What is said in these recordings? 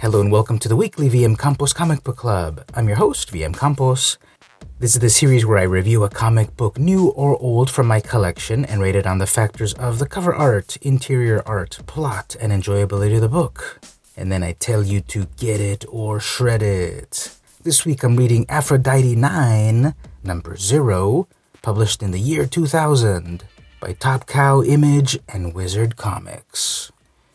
Hello and welcome to the weekly VM Campos Comic Book Club. I'm your host, VM Campos. This is the series where I review a comic book, new or old, from my collection and rate it on the factors of the cover art, interior art, plot, and enjoyability of the book. And then I tell you to get it or shred it. This week I'm reading Aphrodite 9, number 0, published in the year 2000 by Top Cow Image and Wizard Comics.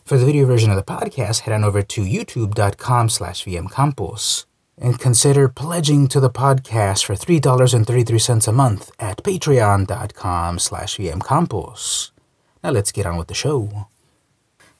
For the video version of the podcast, head on over to youtube.com slash vmcampos and consider pledging to the podcast for $3.33 a month at patreon.com slash vmcampos. Now let's get on with the show.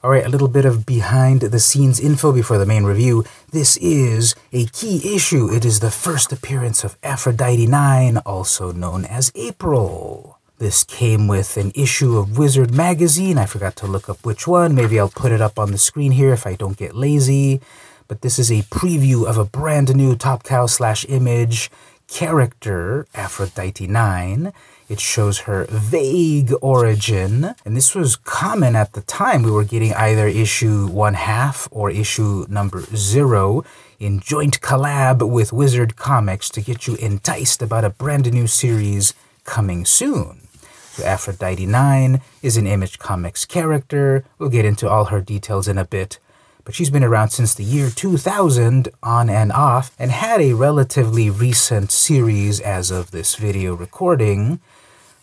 All right, a little bit of behind the scenes info before the main review. This is a key issue. It is the first appearance of Aphrodite 9, also known as April. This came with an issue of Wizard Magazine. I forgot to look up which one. Maybe I'll put it up on the screen here if I don't get lazy. But this is a preview of a brand new Top Cow slash image character, Aphrodite 9. It shows her vague origin, and this was common at the time. We were getting either issue one half or issue number zero in joint collab with Wizard Comics to get you enticed about a brand new series coming soon. Aphrodite 9 is an Image Comics character. We'll get into all her details in a bit. But she's been around since the year 2000, on and off, and had a relatively recent series as of this video recording.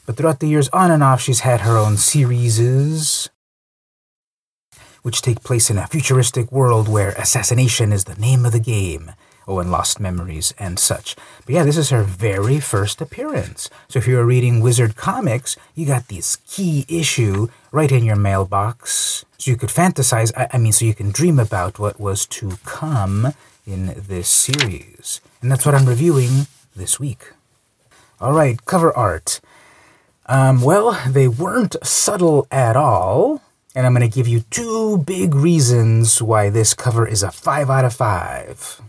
But throughout the years, on and off, she's had her own series, which take place in a futuristic world where assassination is the name of the game oh, and Lost Memories and such. But yeah, this is her very first appearance. So if you're reading Wizard Comics, you got this key issue right in your mailbox. So you could fantasize, I, I mean, so you can dream about what was to come in this series. And that's what I'm reviewing this week. All right, cover art. Um, well, they weren't subtle at all. And I'm going to give you two big reasons why this cover is a 5 out of 5.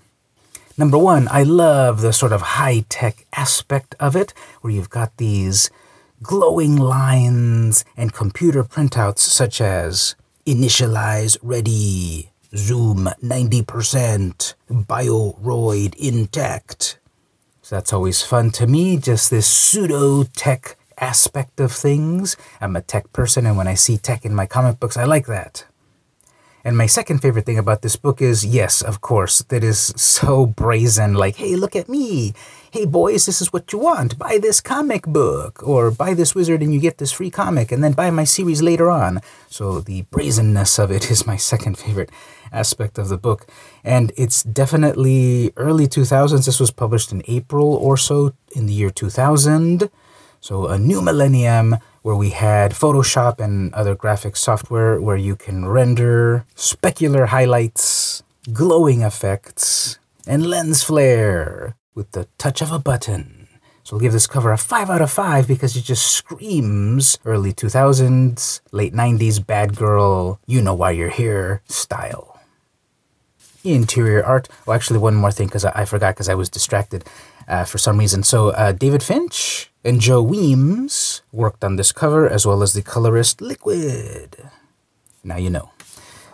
Number one, I love the sort of high tech aspect of it, where you've got these glowing lines and computer printouts such as initialize ready, zoom 90%, bioroid intact. So that's always fun to me, just this pseudo tech aspect of things. I'm a tech person, and when I see tech in my comic books, I like that. And my second favorite thing about this book is yes, of course, that is so brazen like, hey, look at me. Hey, boys, this is what you want. Buy this comic book, or buy this wizard and you get this free comic, and then buy my series later on. So the brazenness of it is my second favorite aspect of the book. And it's definitely early 2000s. This was published in April or so in the year 2000. So a new millennium where we had Photoshop and other graphic software where you can render specular highlights, glowing effects, and lens flare with the touch of a button. So we'll give this cover a 5 out of 5 because it just screams early 2000s, late 90s bad girl, you know why you're here style. Interior art. Oh, actually, one more thing because I, I, forgot because I was distracted uh, for some reason. So, uh, David Finch and Joe Weems worked on this cover as well as the colorist Liquid. Now you know.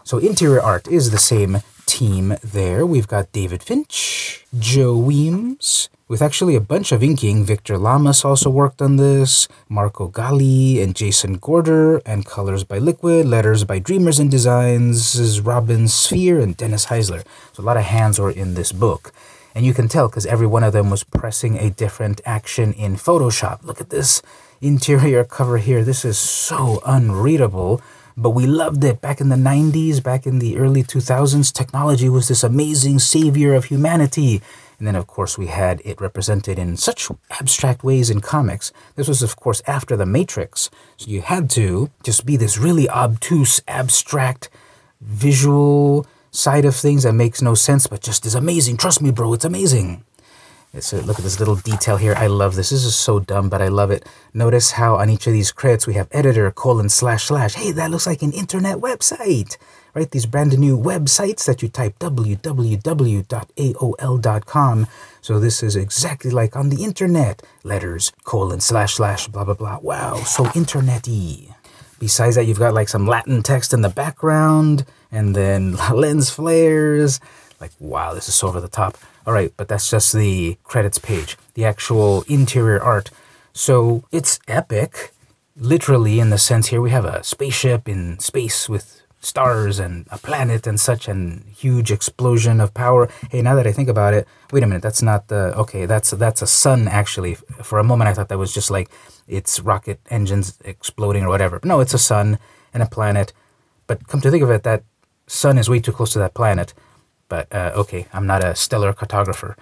So interior art is the same team there. We've got David Finch, Joe Weems, with actually a bunch of inking. Victor Llamas also worked on this, Marco Galli and Jason Gorder, and colors by Liquid, letters by Dreamers and Designs, Robin Spehar and Dennis Heisler. So a lot of hands were in this book. And you can tell because every one of them was pressing a different action in Photoshop. Look at this interior cover here. This is so unreadable, but we loved it. Back in the 90s, back in the early 2000s, technology was this amazing savior of humanity. And then, of course, we had it represented in such abstract ways in comics. This was, of course, after The Matrix. So you had to just be this really obtuse, abstract, visual side of things that makes no sense, but just is amazing. Trust me, bro, it's amazing. So look at this little detail here. I love this. This is so dumb, but I love it. Notice how on each of these credits we have editor colon slash slash. Hey, that looks like an internet website, right? These brand new websites that you type www.aol.com. So this is exactly like on the internet. Letters colon slash slash blah blah blah. Wow, so internety. Besides that, you've got like some Latin text in the background and then lens flares. Like, wow, this is so over the top. All right, but that's just the credits page, the actual interior art. So it's epic, literally, in the sense here we have a spaceship in space with stars and a planet and such and huge explosion of power. Hey, now that I think about it, wait a minute, that's not the okay, that's that's a sun actually. For a moment I thought that was just like it's rocket engines exploding or whatever. no, it's a sun and a planet. But come to think of it, that sun is way too close to that planet. But uh, okay, I'm not a stellar cartographer.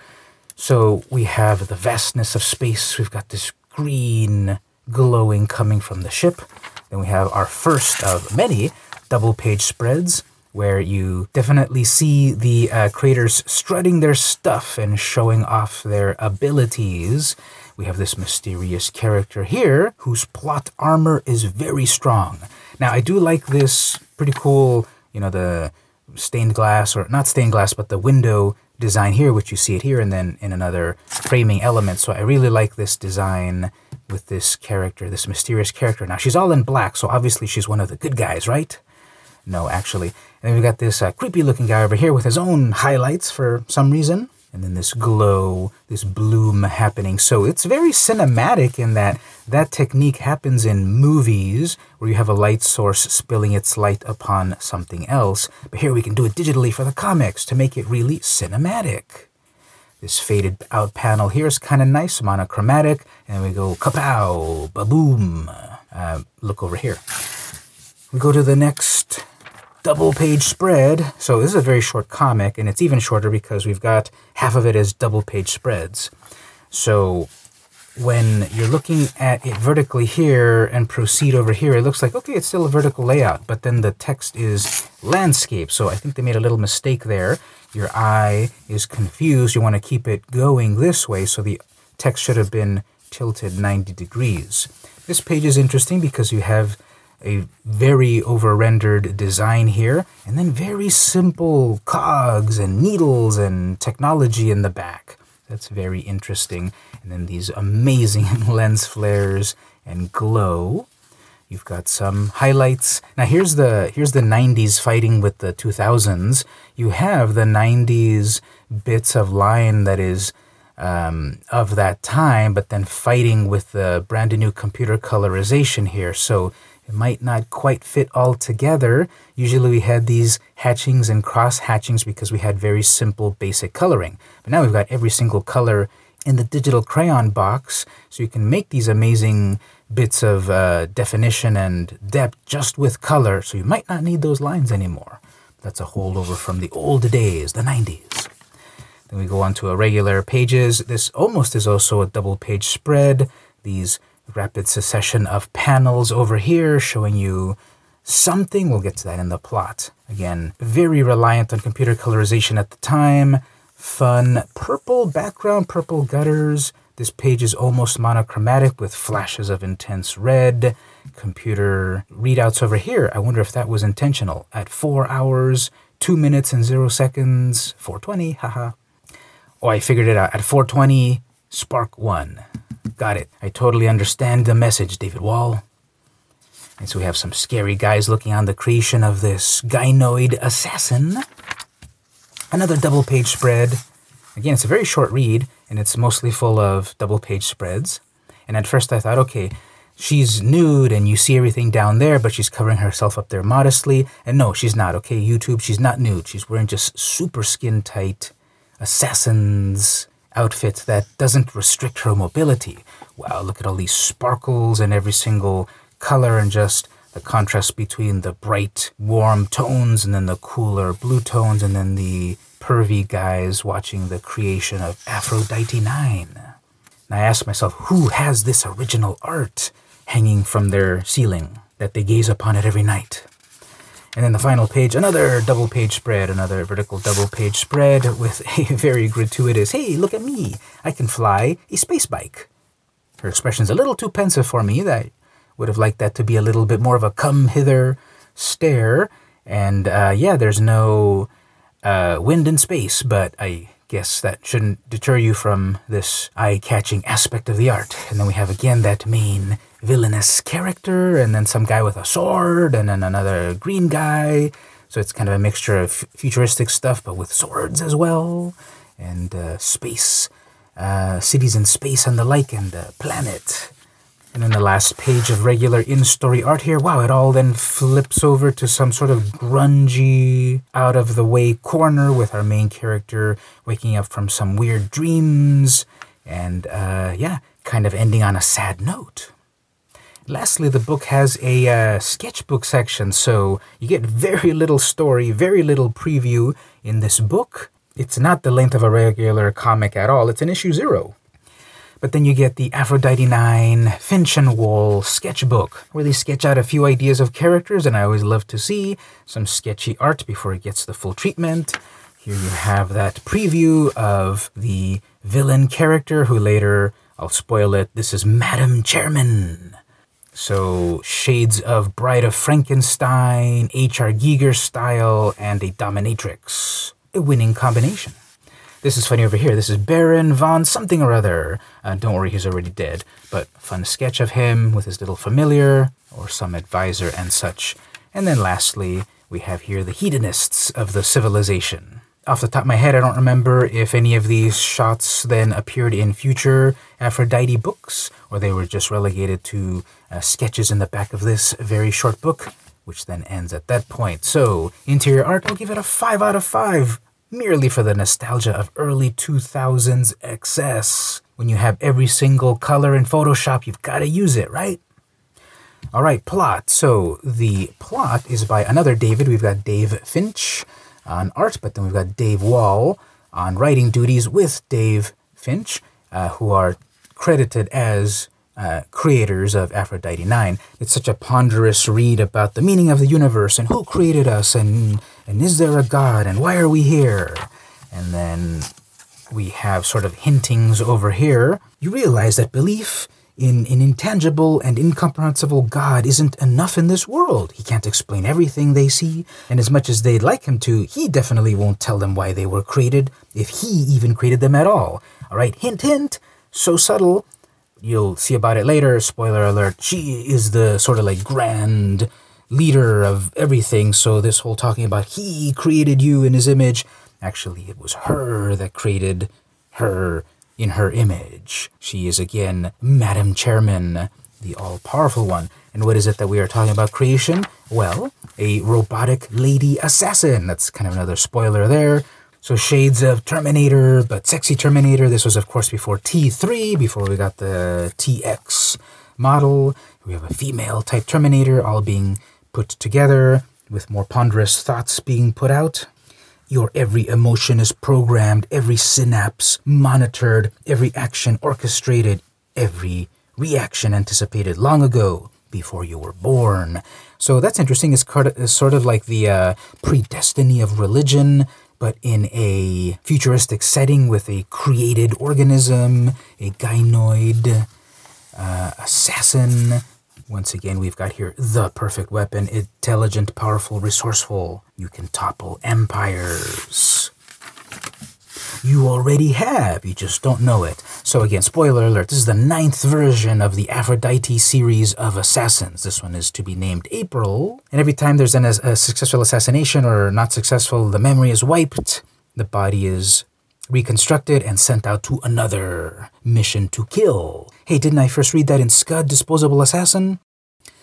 So we have the vastness of space. We've got this green glowing coming from the ship. Then we have our first of many double page spreads where you definitely see the uh, creators strutting their stuff and showing off their abilities. We have this mysterious character here whose plot armor is very strong. Now, I do like this pretty cool, you know, the stained glass, or not stained glass, but the window design here, which you see it here and then in another framing element. So I really like this design with this character, this mysterious character. Now, she's all in black, so obviously she's one of the good guys, right? No, actually. And then we've got this uh, creepy looking guy over here with his own highlights for some reason. And then this glow, this bloom happening. So it's very cinematic in that that technique happens in movies where you have a light source spilling its light upon something else. But here we can do it digitally for the comics to make it really cinematic. This faded out panel here is kind of nice, monochromatic. And we go kapow, ba-boom. Uh, look over here. We go to the next double page spread. So this is a very short comic, and it's even shorter because we've got half of it as double page spreads. So when you're looking at it vertically here and proceed over here, it looks like, okay, it's still a vertical layout, but then the text is landscape. So I think they made a little mistake there. Your eye is confused. You want to keep it going this way, so the text should have been tilted 90 degrees. This page is interesting because you have a very over rendered design here, and then very simple cogs and needles and technology in the back. That's very interesting. And then these amazing lens flares and glow. You've got some highlights. Now here's the here's the 90s fighting with the 2000s. You have the 90s bits of line that is um, of that time, but then fighting with the brand new computer colorization here. So it might not quite fit all together. Usually we had these hatchings and cross hatchings because we had very simple basic coloring. But now we've got every single color in the digital crayon box, so you can make these amazing bits of uh, definition and depth just with color, so you might not need those lines anymore. That's a holdover from the old days, the 90s. Then we go on to a regular pages. This almost is also a double page spread. These rapid succession of panels over here showing you something. We'll get to that in the plot. Again, very reliant on computer colorization at the time. Fun purple background, purple gutters. This page is almost monochromatic with flashes of intense red. Computer readouts over here. I wonder if that was intentional. At 4 hours, 2 minutes and 0 seconds, 420, haha. Oh, I figured it out. At 420, spark 1. Got it. I totally understand the message, David Wohl. And so we have some scary guys looking on the creation of this gynoid assassin. Another double page spread. Again, it's a very short read, and it's mostly full of double page spreads. And at first I thought, okay, she's nude and you see everything down there, but she's covering herself up there modestly. And no, she's not, okay? YouTube, she's not nude. She's wearing just super skin tight assassin's outfit that doesn't restrict her mobility. Wow, look at all these sparkles and every single color and just the contrast between the bright, warm tones and then the cooler blue tones and then the pervy guys watching the creation of Aphrodite 9. And I ask myself, who has this original art hanging from their ceiling that they gaze upon it every night? And then the final page, another double page spread, another vertical double page spread with a very gratuitous, hey, look at me, I can fly a space bike. Her expression's a little too pensive for me. That would have liked that to be a little bit more of a come hither stare. And uh, yeah, there's no uh, wind in space, but I guess that shouldn't deter you from this eye catching aspect of the art. And then we have again that main villainous character, and then some guy with a sword, and then another green guy. So it's kind of a mixture of futuristic stuff, but with swords as well, and uh, space, uh, cities in space and the like, and the planet. And then the last page of regular in story art here. Wow, it all then flips over to some sort of grungy, out of the way corner with our main character waking up from some weird dreams. And uh, yeah, kind of ending on a sad note. Lastly, the book has a uh, sketchbook section, so you get very little story, very little preview in this book. It's not the length of a regular comic at all, it's an issue zero. But then you get the Aphrodite 9 Finch and Wohl sketchbook, where they sketch out a few ideas of characters, and I always love to see some sketchy art before it gets the full treatment. Here you have that preview of the villain character who later, I'll spoil it, this is Madam Chairman. So, shades of Bride of Frankenstein, H.R. Giger style, and a dominatrix. A winning combination. This is funny over here. This is Baron von something or other. Uh, don't worry, he's already dead. But fun sketch of him with his little familiar or some advisor and such. And then lastly, we have here the hedonists of the civilization. Off the top of my head, I don't remember if any of these shots then appeared in future Aphrodite books, or they were just relegated to uh, sketches in the back of this very short book, which then ends at that point. So, interior art, I'll give it a 5 out of 5 merely for the nostalgia of early 2000s excess. When you have every single color in Photoshop, you've got to use it, right? All right, plot. So the plot is by another David. We've got Dave Finch on art, but then we've got Dave Wohl on writing duties with Dave Finch, uh, who are credited as uh, creators of Aphrodite 9. It's such a ponderous read about the meaning of the universe and who created us and, and is there a God and why are we here? And then we have sort of hintings over here. You realize that belief in an intangible and incomprehensible God isn't enough in this world. He can't explain everything they see, and as much as they'd like him to, he definitely won't tell them why they were created, if he even created them at all. All right, hint, hint. So subtle, you'll see about it later. Spoiler alert, she is the sort of like grand leader of everything. So, this whole talking about he created you in his image, actually, it was her that created her in her image. She is again Madam Chairman, the all powerful one. And what is it that we are talking about creation? Well, a robotic lady assassin. That's kind of another spoiler there. So shades of Terminator, but sexy Terminator. This was, of course, before T3, before we got the TX model. We have a female type Terminator all being put together with more ponderous thoughts being put out. Your every emotion is programmed, every synapse monitored, every action orchestrated, every reaction anticipated long ago before you were born. So that's interesting. It's sort of like the uh, predestiny of religion but in a futuristic setting with a created organism, a gynoid, uh, assassin. Once again, we've got here the perfect weapon intelligent, powerful, resourceful. You can topple empires you already have, you just don't know it. So, again, spoiler alert this is the ninth version of the Aphrodite series of assassins. This one is to be named April. And every time there's an, a successful assassination or not successful, the memory is wiped, the body is reconstructed and sent out to another mission to kill. Hey, didn't I first read that in Scud Disposable Assassin?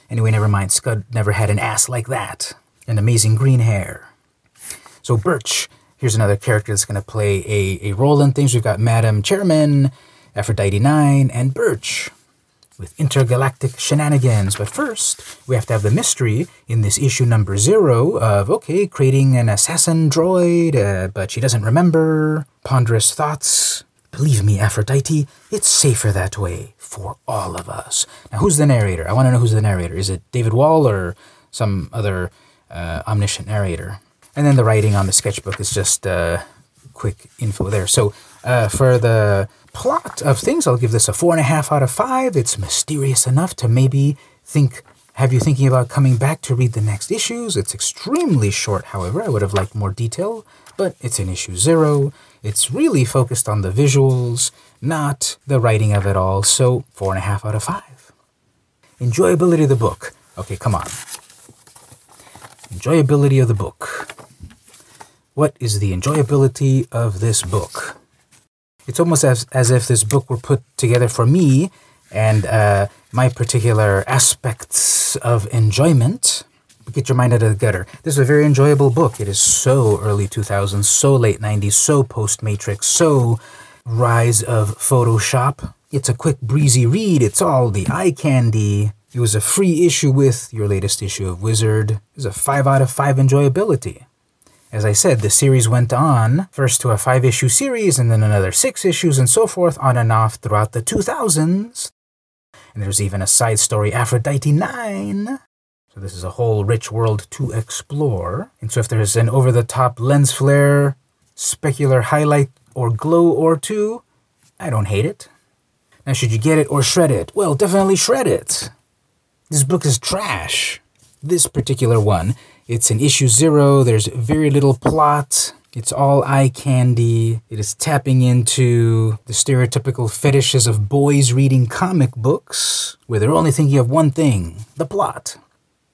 Anyway, never mind. Scud never had an ass like that. An amazing green hair. So Birch Here's another character that's going to play a, a role in things. We've got Madam Chairman, Aphrodite 9, and Birch with intergalactic shenanigans. But first, we have to have the mystery in this issue number zero of, okay, creating an assassin droid, uh, but she doesn't remember, ponderous thoughts. Believe me, Aphrodite, it's safer that way for all of us. Now, who's the narrator? I want to know who's the narrator. Is it David Wohl or some other uh, omniscient narrator? And then the writing on the sketchbook is just uh, quick info there. So uh, for the plot of things, I'll give this a four and a half out of five. It's mysterious enough to maybe think have you thinking about coming back to read the next issues. It's extremely short, however. I would have liked more detail, but it's in issue zero. It's really focused on the visuals, not the writing of it all. So four and a half out of five. Enjoyability of the book. Okay, come on. Enjoyability of the book. What is the enjoyability of this book? It's almost as, as if this book were put together for me and uh, my particular aspects of enjoyment. Get your mind out of the gutter. This is a very enjoyable book. It is so early 2000s, so late 90s, so post Matrix, so rise of Photoshop. It's a quick, breezy read. It's all the eye candy. It was a free issue with your latest issue of Wizard. It's a 5 out of 5 enjoyability. As I said, the series went on, first to a five issue series, and then another six issues, and so forth, on and off throughout the 2000s. And there's even a side story, Aphrodite 9. So this is a whole rich world to explore. And so if there's an over the top lens flare, specular highlight, or glow or two, I don't hate it. Now, should you get it or shred it? Well, definitely shred it. This book is trash. This particular one, it's an issue zero, there's very little plot. It's all eye candy. It is tapping into the stereotypical fetishes of boys reading comic books, where they're only thinking of one thing the plot.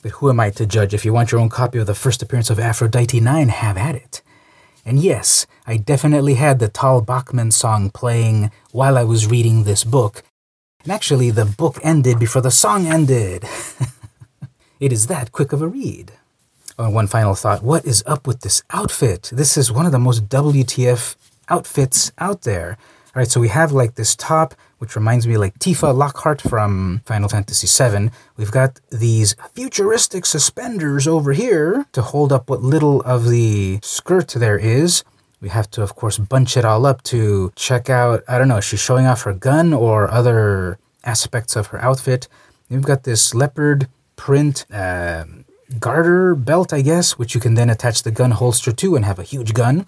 But who am I to judge? If you want your own copy of the first appearance of Aphrodite 9, have at it. And yes, I definitely had the Tal Bachman song playing while I was reading this book. And actually, the book ended before the song ended. it is that quick of a read. Oh, one final thought what is up with this outfit? This is one of the most WTF outfits out there. All right, so we have like this top, which reminds me like Tifa Lockhart from Final Fantasy VII. We've got these futuristic suspenders over here to hold up what little of the skirt there is. We have to, of course, bunch it all up to check out, I don't know, she's showing off her gun or other aspects of her outfit. We've got this leopard print uh, garter belt, I guess, which you can then attach the gun holster to and have a huge gun.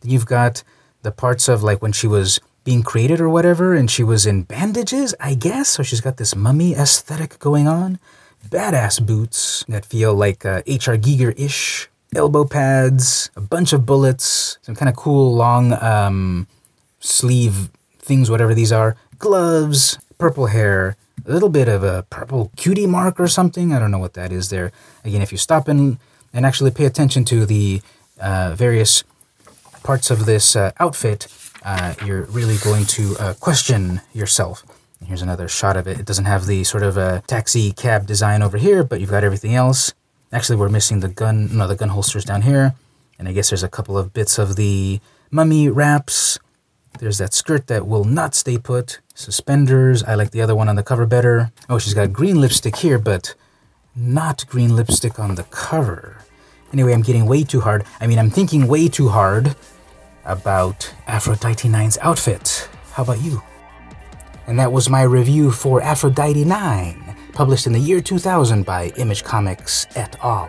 Then you've got the parts of like when she was being created or whatever, and she was in bandages, I guess. So she's got this mummy aesthetic going on. Badass boots that feel like uh, H.R. Giger ish. Elbow pads, a bunch of bullets, some kind of cool long um, sleeve things, whatever these are. Gloves, purple hair, a little bit of a purple cutie mark or something. I don't know what that is there. Again, if you stop and, and actually pay attention to the uh, various parts of this uh, outfit, uh, you're really going to uh, question yourself. Here's another shot of it. It doesn't have the sort of a taxi cab design over here, but you've got everything else. Actually, we're missing the gun. No, the gun holsters down here. And I guess there's a couple of bits of the mummy wraps. There's that skirt that will not stay put. Suspenders. I like the other one on the cover better. Oh, she's got green lipstick here, but not green lipstick on the cover. Anyway, I'm getting way too hard. I mean, I'm thinking way too hard about Aphrodite 9's outfit. How about you? And that was my review for Aphrodite 9, published in the year 2000 by Image Comics et al.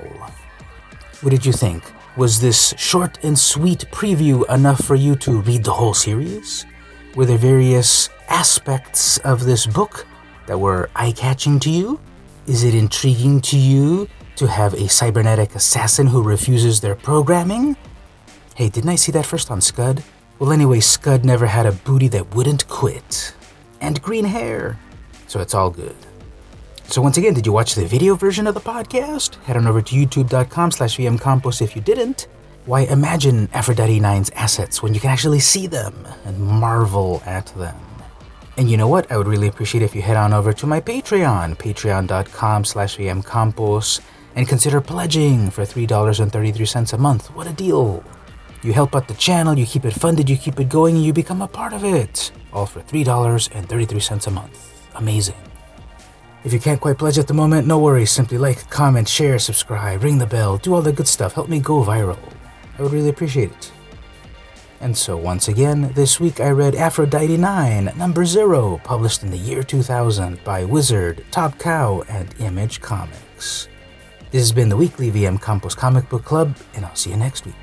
What did you think? Was this short and sweet preview enough for you to read the whole series? Were there various aspects of this book that were eye catching to you? Is it intriguing to you to have a cybernetic assassin who refuses their programming? Hey, didn't I see that first on Scud? Well, anyway, Scud never had a booty that wouldn't quit. And green hair. So it's all good. So once again, did you watch the video version of the podcast? Head on over to youtube.com slash vmcampos if you didn't. Why imagine Aphrodite 9's assets when you can actually see them and marvel at them. And you know what? I would really appreciate if you head on over to my Patreon, patreon.com slash vmcampos, and consider pledging for $3.33 a month. What a deal! You help out the channel, you keep it funded, you keep it going, and you become a part of it. All for $3.33 a month. Amazing. If you can't quite pledge at the moment, no worries. Simply like, comment, share, subscribe, ring the bell, do all the good stuff. Help me go viral. I would really appreciate it. And so, once again, this week I read Aphrodite 9, number 0, published in the year 2000 by Wizard, Top Cow, and Image Comics. This has been the weekly VM Campos Comic Book Club, and I'll see you next week.